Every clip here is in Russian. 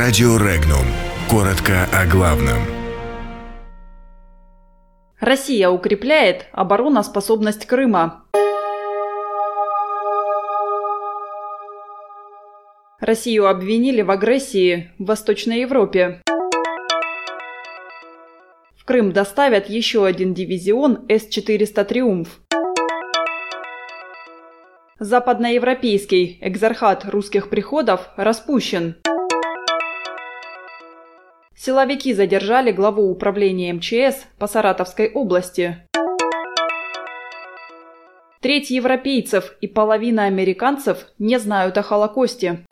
Радио Регнум. Коротко о главном. Россия укрепляет обороноспособность Крыма. Россию обвинили в агрессии в Восточной Европе. В Крым доставят еще один дивизион С-400 «Триумф». Западноевропейский экзархат русских приходов распущен. Силовики задержали главу управления МЧС по Саратовской области. Треть европейцев и половина американцев не знают о Холокосте.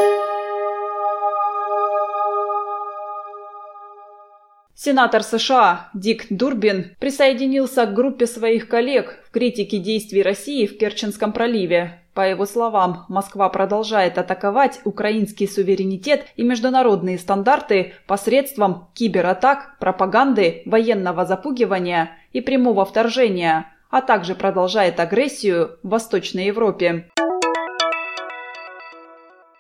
Сенатор США Дик Дурбин присоединился к группе своих коллег в критике действий России в Керченском проливе. По его словам, Москва продолжает атаковать украинский суверенитет и международные стандарты посредством кибератак, пропаганды, военного запугивания и прямого вторжения, а также продолжает агрессию в Восточной Европе.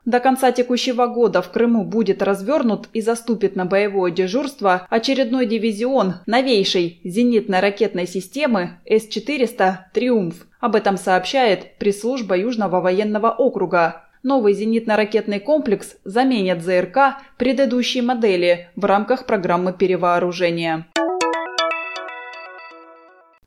До конца текущего года в Крыму будет развернут и заступит на боевое дежурство очередной дивизион новейшей зенитно-ракетной системы С-400 «Триумф». Об этом сообщает пресс-служба Южного военного округа. Новый зенитно-ракетный комплекс заменит ЗРК предыдущей модели в рамках программы перевооружения.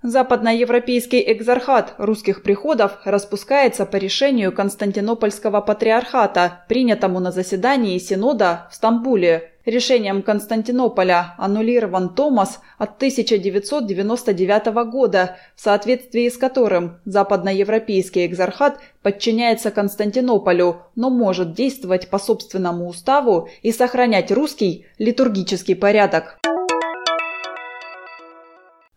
Западноевропейский экзархат русских приходов распускается по решению Константинопольского патриархата, принятому на заседании Синода в Стамбуле. Решением Константинополя аннулирован Томас от 1999 года, в соответствии с которым западноевропейский экзархат подчиняется Константинополю, но может действовать по собственному уставу и сохранять русский литургический порядок.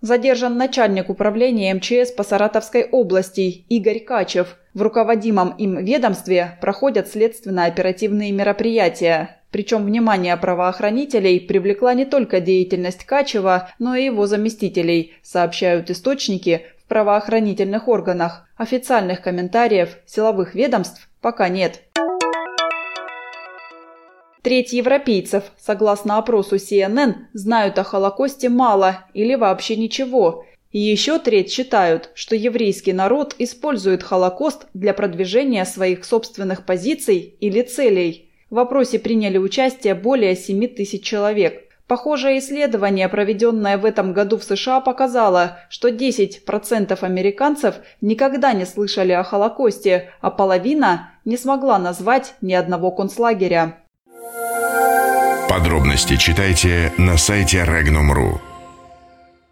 Задержан начальник управления МЧС по Саратовской области Игорь Качев. В руководимом им ведомстве проходят следственно-оперативные мероприятия. Причем внимание правоохранителей привлекла не только деятельность Качева, но и его заместителей, сообщают источники в правоохранительных органах. Официальных комментариев силовых ведомств пока нет. Треть европейцев, согласно опросу CNN, знают о Холокосте мало или вообще ничего. И еще треть считают, что еврейский народ использует Холокост для продвижения своих собственных позиций или целей. В опросе приняли участие более 7 тысяч человек. Похожее исследование, проведенное в этом году в США, показало, что 10% американцев никогда не слышали о Холокосте, а половина не смогла назвать ни одного концлагеря. Подробности читайте на сайте Regnum.ru.